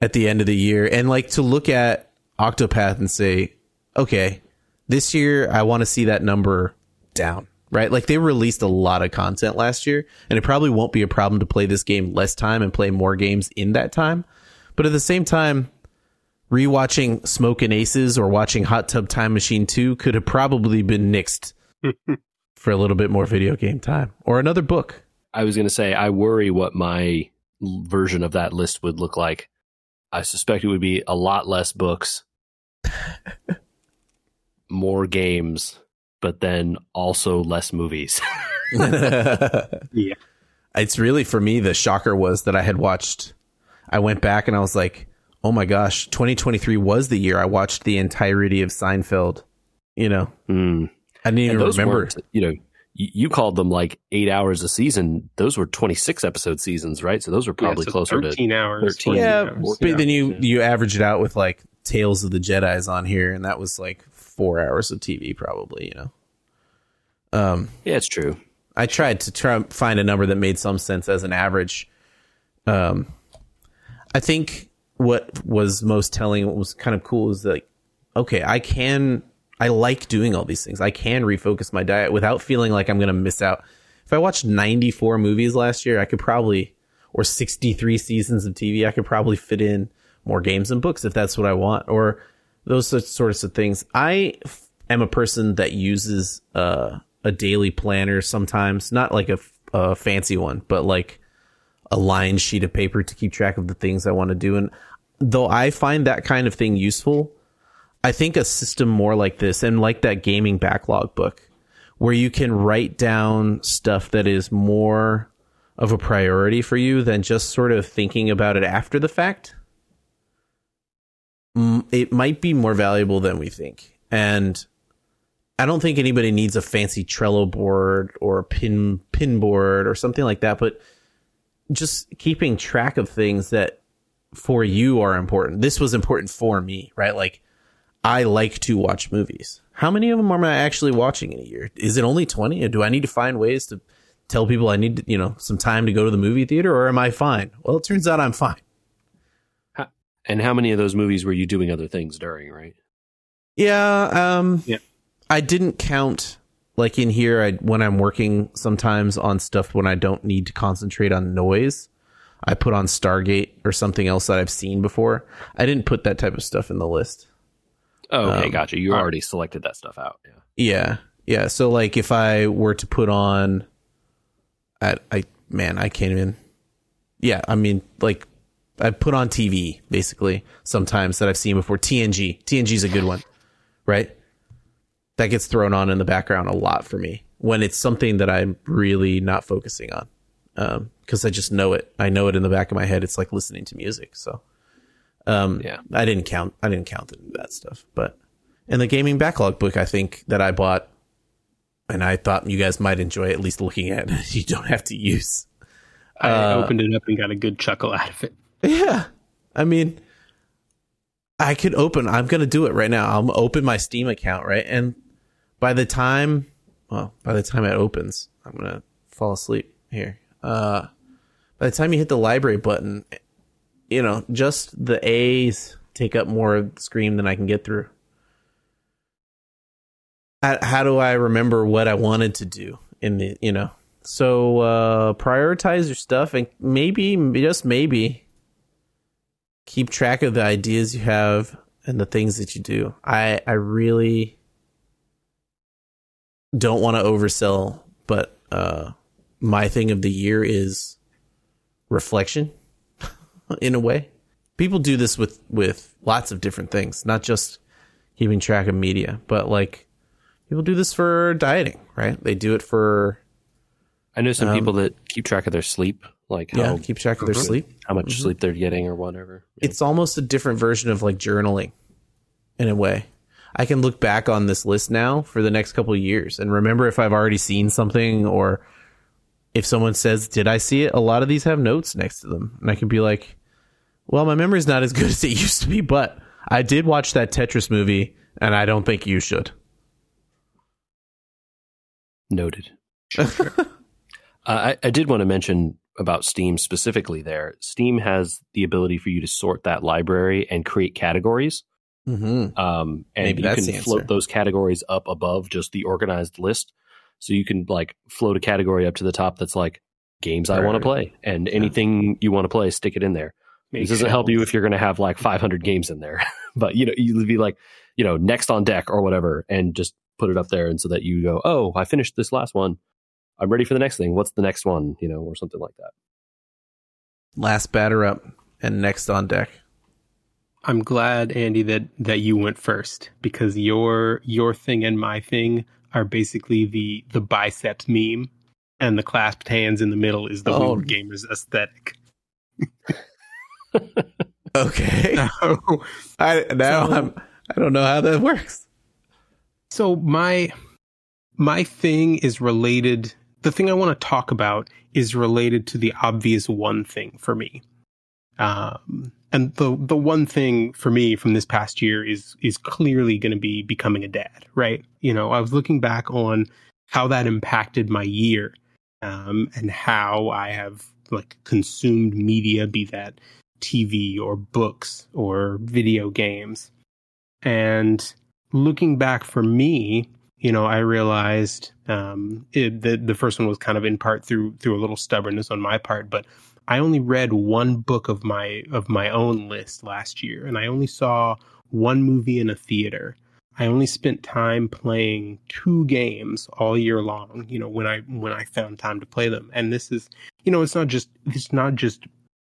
at the end of the year and like to look at Octopath and say, okay, this year I want to see that number down, right? Like they released a lot of content last year and it probably won't be a problem to play this game less time and play more games in that time. But at the same time, rewatching Smokin' Aces or watching Hot Tub Time Machine 2 could have probably been nixed for a little bit more video game time or another book.
I was going to say, I worry what my version of that list would look like. I suspect it would be a lot less books, more games, but then also less movies.
Yeah.
It's really for me the shocker was that I had watched I went back and I was like, "Oh my gosh, 2023 was the year I watched the entirety of Seinfeld." You know,
Mm.
I didn't even remember.
you know, you, you called them like eight hours a season. Those were 26 episode seasons, right? So those were probably
Yeah, so
closer
13 hours.
13
Yeah,
hours.
but
Yeah.
then you
Yeah.
you average it out with like Tales of the Jedi's on here and that was like 4 hours of TV probably, you know. Um.
Yeah, it's true.
I tried to try find a number that made some sense as an average. Um, I think what was most telling, what was kind of cool, is like, okay, I can, I like doing all these things. I can refocus my diet without feeling like I'm going to miss out. If I watched 94 movies last year, I could probably, or 63 seasons of TV, I could probably fit in more games and books if that's what I want, or those sorts of things. I am a person that uses uh, a daily planner sometimes, not like a fancy one, but like a lined sheet of paper to keep track of the things I want to do. And though I find that kind of thing useful, I think a system more like this and like that gaming backlog book where you can write down stuff that is more of a priority for you than just sort of thinking about it after the fact it might be more valuable than we think. And I don't think anybody needs a fancy Trello board or a pin pin board or something like that, but just keeping track of things that for you are important. This was important for me, right? Like I like to watch movies. How many of them am I actually watching in a year? Is it only 20? Or do I need to find ways to tell people I need, you know, some time to go to the movie theater or am I fine? Well, it turns out I'm fine.
And how many of those movies were you doing other things during, right?
Yeah, um
Yeah.
I didn't count like in here I when I'm working sometimes on stuff when I don't need to concentrate on noise. I put on Stargate or something else that I've seen before. I didn't put that type of stuff in the list.
Oh, okay,
Um,
gotcha. You already selected that stuff out. Yeah.
Yeah. Yeah, so like if I were to put on I I man, I can't even Yeah, I mean like I put on TV basically sometimes that I've seen before. TNG. TNG's a good one. Right? That gets thrown on in the background a lot for me when it's something that I'm really not focusing on. Um because I just know it. I know it in the back of my head. It's like listening to music. So um
Yeah.
I didn't count I didn't count that stuff. But in the gaming backlog book I think that I bought and I thought you guys might enjoy at least looking at it. You don't have to use.
I
Uh,
opened it up and got a good chuckle out of it.
Yeah. I mean, I could open, I'm going to do it right now. I'll open my Steam account, right? And by the time, well, by the time it opens, I'm going to fall asleep here. Uh, by the time you hit the library button, you know, just the A's take up more screen than I can get through. How, how do I remember what I wanted to do in the, you know? So, uh, prioritize your stuff and maybe, just maybe, keep track of the ideas you have and the things that you do. I I really don't want to oversell, but uh my thing of the year is reflection in a way. People do this with with lots of different things, not just keeping track of media, but like people do this for dieting, right? They do it for
I know some
Um,
people that keep track of their sleep, like
yeah,
how
keep track of their
Mhm.
sleep.
how much
Mhm.
sleep they're getting or whatever.
it's almost a different version of like journaling in a way. I can look back on this list now for the next couple of years and remember if I've already seen something or if someone says, Did I see it? A lot of these have notes next to them. And I can be like, Well, my memory's not as good as it used to be, but I did watch that Tetris movie and I don't think you should.
Noted. uh, I, I did want to mention about Steam specifically there. Steam has the ability for you to sort that library and create categories.
Mm-hmm.
Um, and
Maybe
you
that's
can
the
float those categories up above just the organized list. So you can like float a category up to the top that's like games I want to play and anything you want to play, stick it in there. this doesn't help you if you're going to have like 500 games in there, but you know, you'd be like, you know, next on deck or whatever, and just put it up there. And so that you go, oh, I finished this last one. I'm ready for the next thing. What's the next one? You know, or something like that.
Last batter up and next on deck.
I'm glad, Andy, that that you went first because your your thing and my thing are basically the the biceps meme, and the clasped hands in the middle is the
Oh.
gamers aesthetic.
Okay.
so,
I now
So-
I'm I don't know how that works.
so my my thing is related. The thing I want to talk about is related to the obvious one thing for me. Um, and the the one thing for me from this past year is is clearly going to be becoming a dad, right? You know, I was looking back on how that impacted my year, um, and how I have like consumed media, be that TV or books or video games, and looking back for me, you know, I realized um, it, the the first one was kind of in part through through a little stubbornness on my part, but I only read one book of my of my own list last year, and I only saw one movie in a theater. I only spent time playing two games all year long. You know, when I when I found time to play them, and this is, you know, it's not just it's not just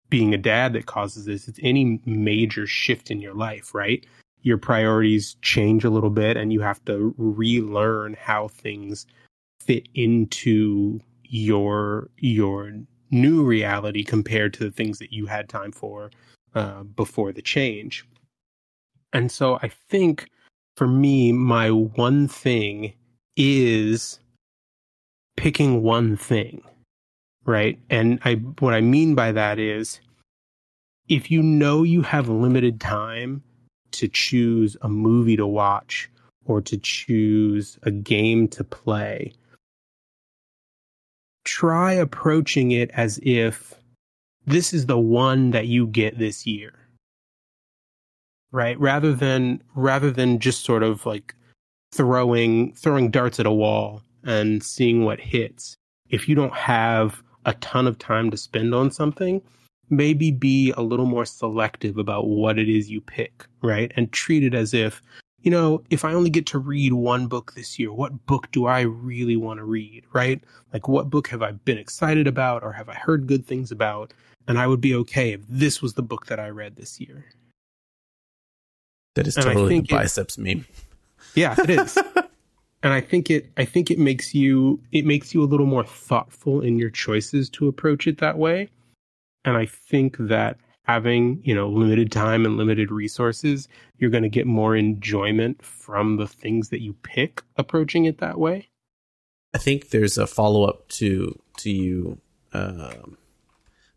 being a dad that causes this. It's any major shift in your life, right? Your priorities change a little bit, and you have to relearn how things fit into your your new reality compared to the things that you had time for uh, before the change. And so I think for me, my one thing is picking one thing, right? And I what I mean by that is if you know you have limited time to choose a movie to watch or to choose a game to play, try approaching it as if this is the one that you get this year. right? Rather than rather than just sort of like throwing throwing darts at a wall and seeing what hits. If you don't have a ton of time to spend on something, maybe be a little more selective about what it is you pick, right? And treat it as if, you know, if I only get to read one book this year, what book do I really want to read, right? Like, what book have I been excited about or have I heard good things about? And I would be okay if this was the book that I read this year.
That is totally the
think it-
biceps meme.
Yeah, it is. and I think it I think it makes you it makes you a little more thoughtful in your choices to approach it that way. And I think that having, you know, limited time and limited resources, you're going to get more enjoyment from the things that you pick approaching it that way.
I think there's a follow up to to you um,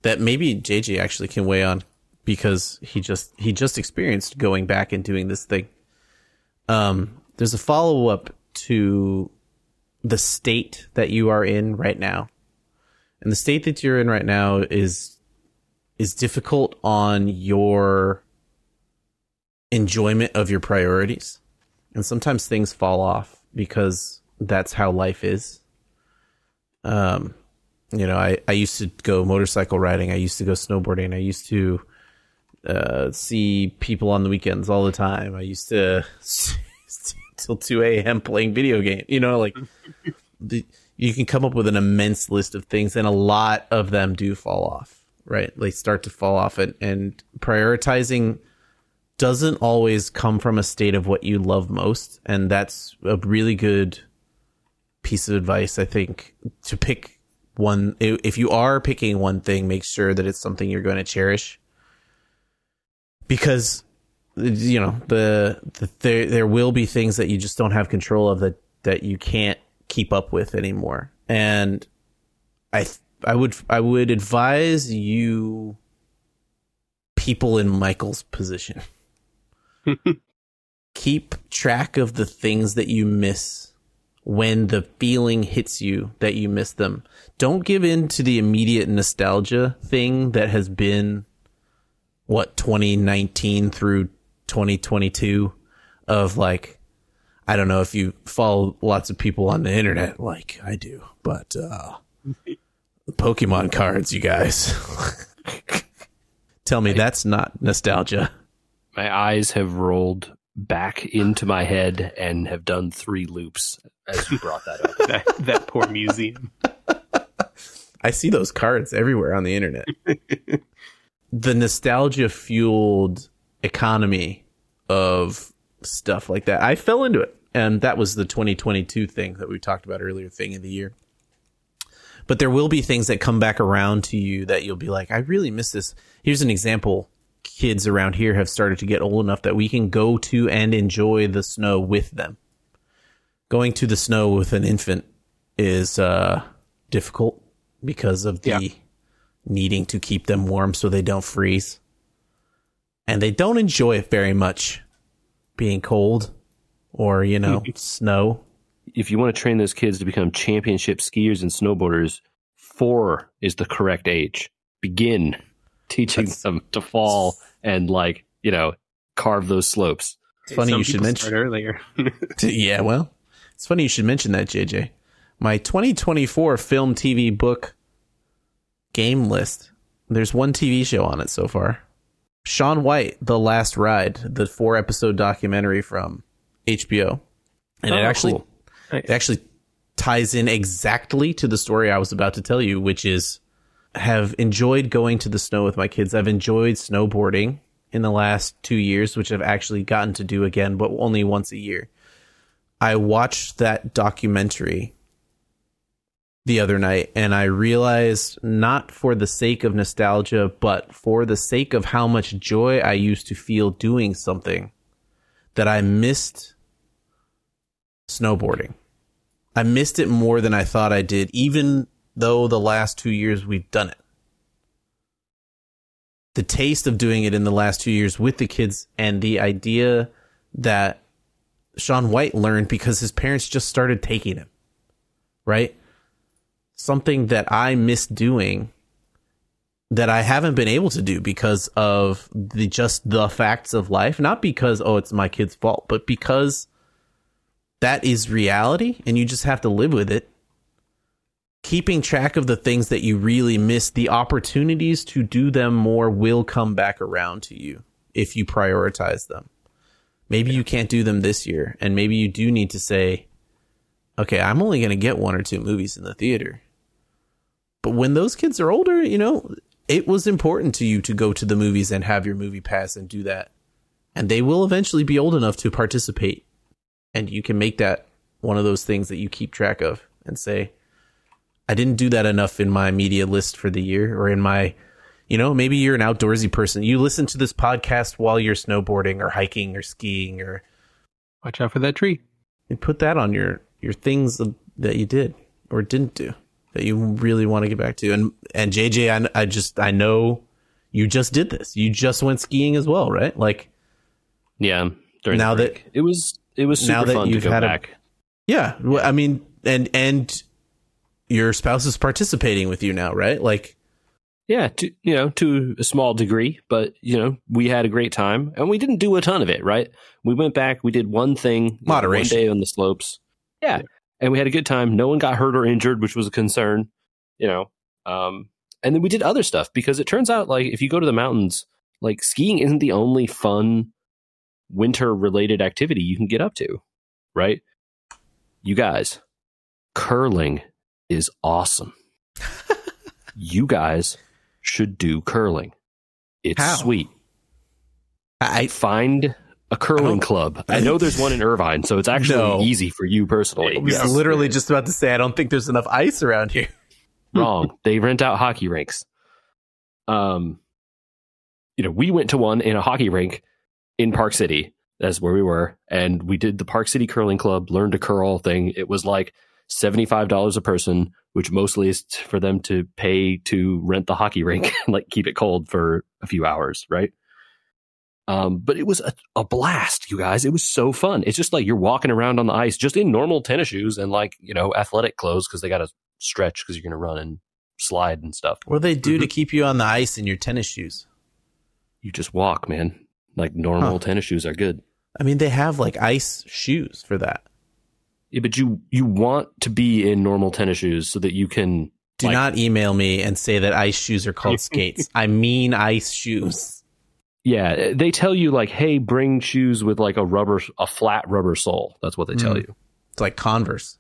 that maybe JJ actually can weigh on because he just he just experienced going back and doing this thing. Um, there's a follow up to the state that you are in right now, and the state that you're in right now is is difficult on your enjoyment of your priorities, and sometimes things fall off because that's how life is. Um, you know, I, I used to go motorcycle riding. I used to go snowboarding. I used to uh, see people on the weekends all the time. I used to till 2 a.m. playing video game. You know, like the, you can come up with an immense list of things, and a lot of them do fall off, right? They start to fall off, and, and prioritizing doesn't always come from a state of what you love most. And that's a really good piece of advice, I think, to pick one. If you are picking one thing, make sure that it's something you're going to cherish. Because, you know, the, the there there will be things that you just don't have control of that that you can't keep up with anymore. And I th- I would I would advise you people in Michael's position keep track of the things that you miss when the feeling hits you that you miss them. Don't give in to the immediate nostalgia thing that has been what 2019 through 2022 of like I don't know if you follow lots of people on the internet like I do, but uh Pokemon cards, you guys. Tell me that's not nostalgia.
My eyes have rolled back into my head and have done three loops as you brought that up.
That that poor museum.
I see those cards everywhere on the internet. the nostalgia fueled economy of stuff like that. I fell into it. And that was the 2022 thing that we talked about earlier, thing of the year. But there will be things that come back around to you that you'll be like, I really miss this. Here's an example. Kids around here have started to get old enough that we can go to and enjoy the snow with them. Going to the snow with an infant is uh, difficult because of the
Yeah.
needing to keep them warm so they don't freeze. And they don't enjoy it very much being cold or, you know, snow.
If you want to train those kids to become championship skiers and snowboarders, four is the correct age. Begin teaching
That's-
them to fall and like, you know, carve those slopes.
It's funny
Some
you should mention
start earlier.
yeah, well, it's funny you should mention that, JJ. My 2024 film, TV, book game list. There's one TV show on it so far. Shaun White, The Last Ride, the four episode documentary from HBO. And it
Oh,
actually
cool.
It actually ties in exactly to the story I was about to tell you, which is have enjoyed going to the snow with my kids. I've enjoyed snowboarding in the last two years, which I've actually gotten to do again, but only once a year. I watched that documentary the other night and I realized not for the sake of nostalgia, but for the sake of how much joy I used to feel doing something that I missed snowboarding. I missed it more than I thought I did, even though the last two years we've done it. The taste of doing it in the last two years with the kids and the idea that Shaun White learned because his parents just started taking him, right? Something that I missed doing that I haven't been able to do because of the just the facts of life, not because oh it's my kid's fault, but because that is reality and you just have to live with it. Keeping track of the things that you really miss, the opportunities to do them more will come back around to you if you prioritize them. Maybe you can't do them this year, and maybe you do need to say, okay, I'm only going to get one or two movies in the theater. But when those kids are older, you know, it was important to you to go to the movies and have your movie pass and do that. And they will eventually be old enough to participate. And you can make that one of those things that you keep track of and say, I didn't do that enough in my media list for the year or in my, you know, maybe you're an outdoorsy person. You listen to this podcast while you're snowboarding or hiking or skiing or
Watch out for that tree.
and put that on your your things that you did or didn't do that you really want to get back to. And and JJ, I, I just I know you just did this. You just went skiing as well, right? Like
Yeah. During
Now
the
that-
it was it was
now
super
that
fun to
you've
go
had a-
back.
yeah, I mean, and and your spouse is participating with you now, right? Like
Yeah, to you know, to a small degree, but you know, we had a great time, and we didn't do a ton of it. Right? We went back, we did one thing, you know, one day on the slopes. Yeah, and we had a good time. No one got hurt or injured, which was a concern. You know, um, and then we did other stuff because it turns out, like, if you go to the mountains, like skiing isn't the only fun winter related activity you can get up to. Right? You guys, curling is awesome. you guys should do curling. It's
How?
sweet.
I
Find a curling
don't-
club. I know there's one in Irvine, so it's actually
No.
easy for you personally.
I was literally just about to say I don't think there's enough ice around here.
Wrong. they rent out hockey rinks. Um, you know, we went to one in a hockey rink in Park City. That's where we were, and we did the Park City Curling Club Learn to Curl thing. It was like seventy five dollars a person, which mostly is for them to pay to rent the hockey rink and like keep it cold for a few hours, right? Um, but it was a, a blast, you guys. It was so fun. It's just like you're walking around on the ice just in normal tennis shoes and like, you know, athletic clothes because they got to stretch because you're going to run and slide and stuff.
What do they do to keep you on the ice in your tennis shoes?
You just walk, man. Like normal
Huh.
tennis shoes are good.
I mean, they have like ice shoes for that.
Yeah, but you you want to be in normal tennis shoes so that you can
Do
Like-
not email me and say that ice shoes are called skates. I mean ice shoes.
Yeah, they tell you like, hey, bring shoes with like a rubber, a flat rubber sole. That's what they tell
Mm.
you.
It's like Converse.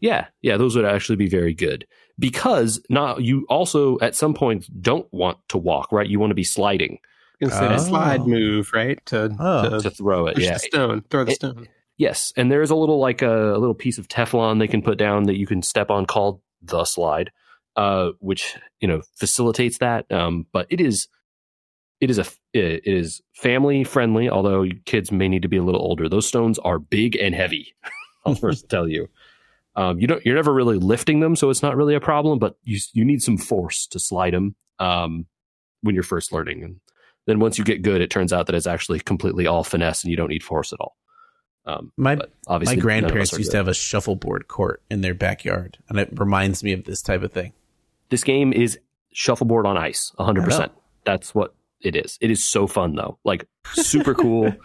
Yeah, yeah, those would actually be very good because now you also at some point don't want to walk, right? You want to be sliding
It's a
Oh.
slide move, right? To,
Oh.
to
to throw it.
push
Yeah,
the stone, throw the
It-
stone.
Yes, and there's a little like a, a little piece of Teflon they can put down that you can step on called the slide, uh, which you know facilitates that. Um, but it is it is a it is family friendly, although kids may need to be a little older. Those stones are big and heavy. I'll first tell you. Um, you don't you're never really lifting them, so it's not really a problem. But you you need some force to slide them um, when you're first learning, and then once you get good, it turns out that it's actually completely all finesse, and you don't need force at all. Um,
My my grandparents
none of us are
used
good.
to have a shuffleboard court in their backyard, and it reminds me of this type of thing.
This game is shuffleboard on ice,
I
hundred
know.
percent. That's what it is. It is so fun though, like super cool.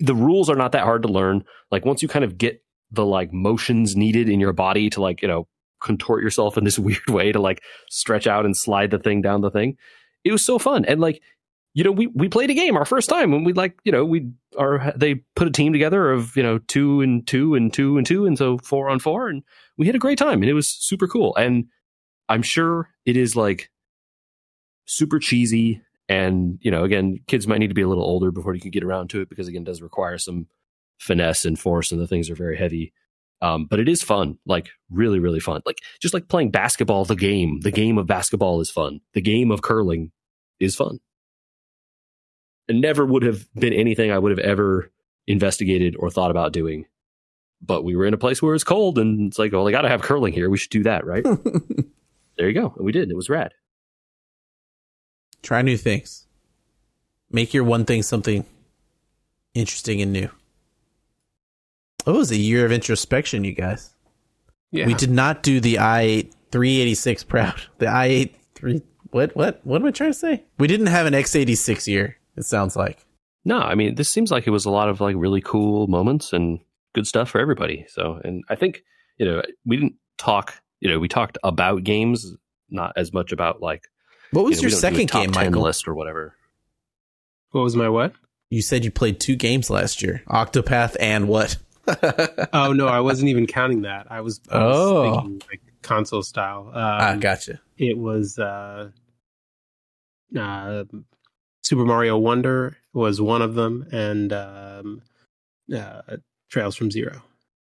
The rules are not that hard to learn. Like once you kind of get the like motions needed in your body to like you know contort yourself in this weird way to like stretch out and slide the thing down the thing, it was so fun. And like you know, we we played a game our first time when we like you know we are they put a team together of you know two and two and two and two and so four on four and we had a great time and it was super cool. And I'm sure it is like super cheesy and you know again kids might need to be a little older before you can get around to it because again it does require some finesse and force and the things are very heavy. Um, but it is fun like really really fun. Like just like playing basketball the game the game of basketball is fun. The game of curling is fun never would have been anything i would have ever investigated or thought about doing but we were in a place where it's cold and it's like well they got to have curling here we should do that right there you go and we did it was rad
Try new things. Make your one thing something interesting and new. It was a year of introspection, you guys.
Yeah.
We did not do the i 386 proud. The i 8 3 What? What? What am I trying to say? We didn't have an x86 year. It sounds like.
No, I mean, this seems like it was a lot of like really cool moments and good stuff for everybody. So, and I think, you know, we didn't talk, you know, we talked about games, not as much about like,
What was
you know,
your
don't do a
second game,
10
Michael?
list or whatever.
What was my what?
You said you played two games last year: Octopath and what?
Oh no, I wasn't even counting that. I was, I was
Oh.
thinking like console style. Um,
ah, gotcha.
It was uh, uh, Super Mario Wonder was one of them, and um, uh, Trails from Zero.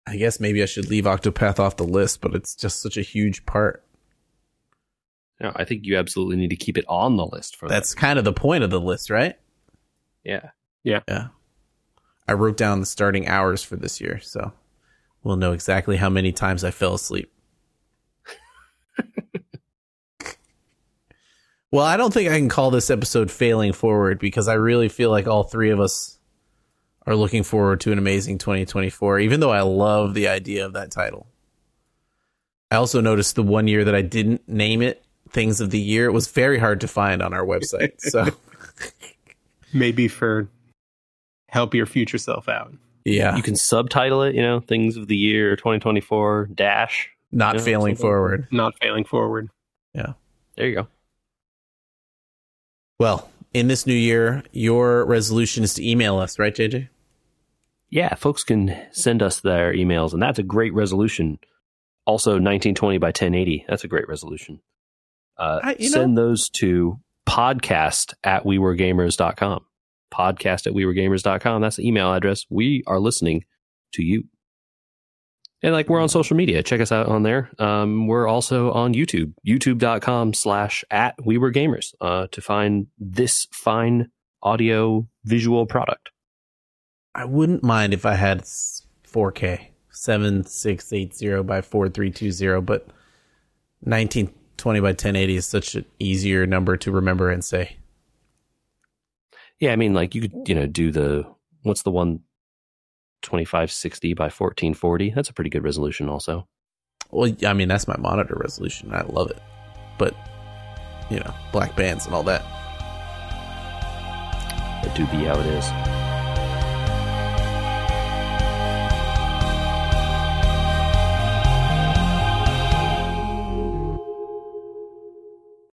I guess maybe I should leave Octopath off the list, but it's just such a huge part.
No, I think you absolutely need to keep it on the list for
That's kind of the point of the list, right?
that. Yeah.
Yeah. I wrote down the starting hours for this year, so we'll know exactly how many times I fell asleep. Well, I don't think I can call this episode failing forward because I really feel like all three of us are looking forward to an amazing 2024, even though I love the idea of that title. I also noticed the one year that I didn't name it Things of the Year, it was very hard to find on our website. So,
Maybe for help your future self out.
yeah,
You can subtitle it, you know, things of the year 2024 dash.
not
Yeah,
failing
something-
forward.
Not failing forward. Yeah.
There you go.
Well, in this new year, your resolution is to email us, right, JJ?
Yeah, folks can send us their emails, and that's a great resolution. Also, 1920 by 1080. That's a great resolution. Uh,
I-
send those to podcast at wewergamers.com. Podcast at wewergamers.com. That's the email address. We are listening to you. And like we're on social media. Check us out on there. Um, we're also on YouTube, youtube.com slash at we were gamers, uh, to find this fine audio visual product.
I wouldn't mind if I had 4K, 7680 by 4320, but 1920 by 1080 is such an easier number to remember and say.
Yeah, I mean, like you could, you know, do the what's the one twenty five sixty by fourteen forty. That's a pretty good resolution, also.
Well, I mean, that's my monitor resolution. I love it. But, you know, black bands and all that.
That do be how it is.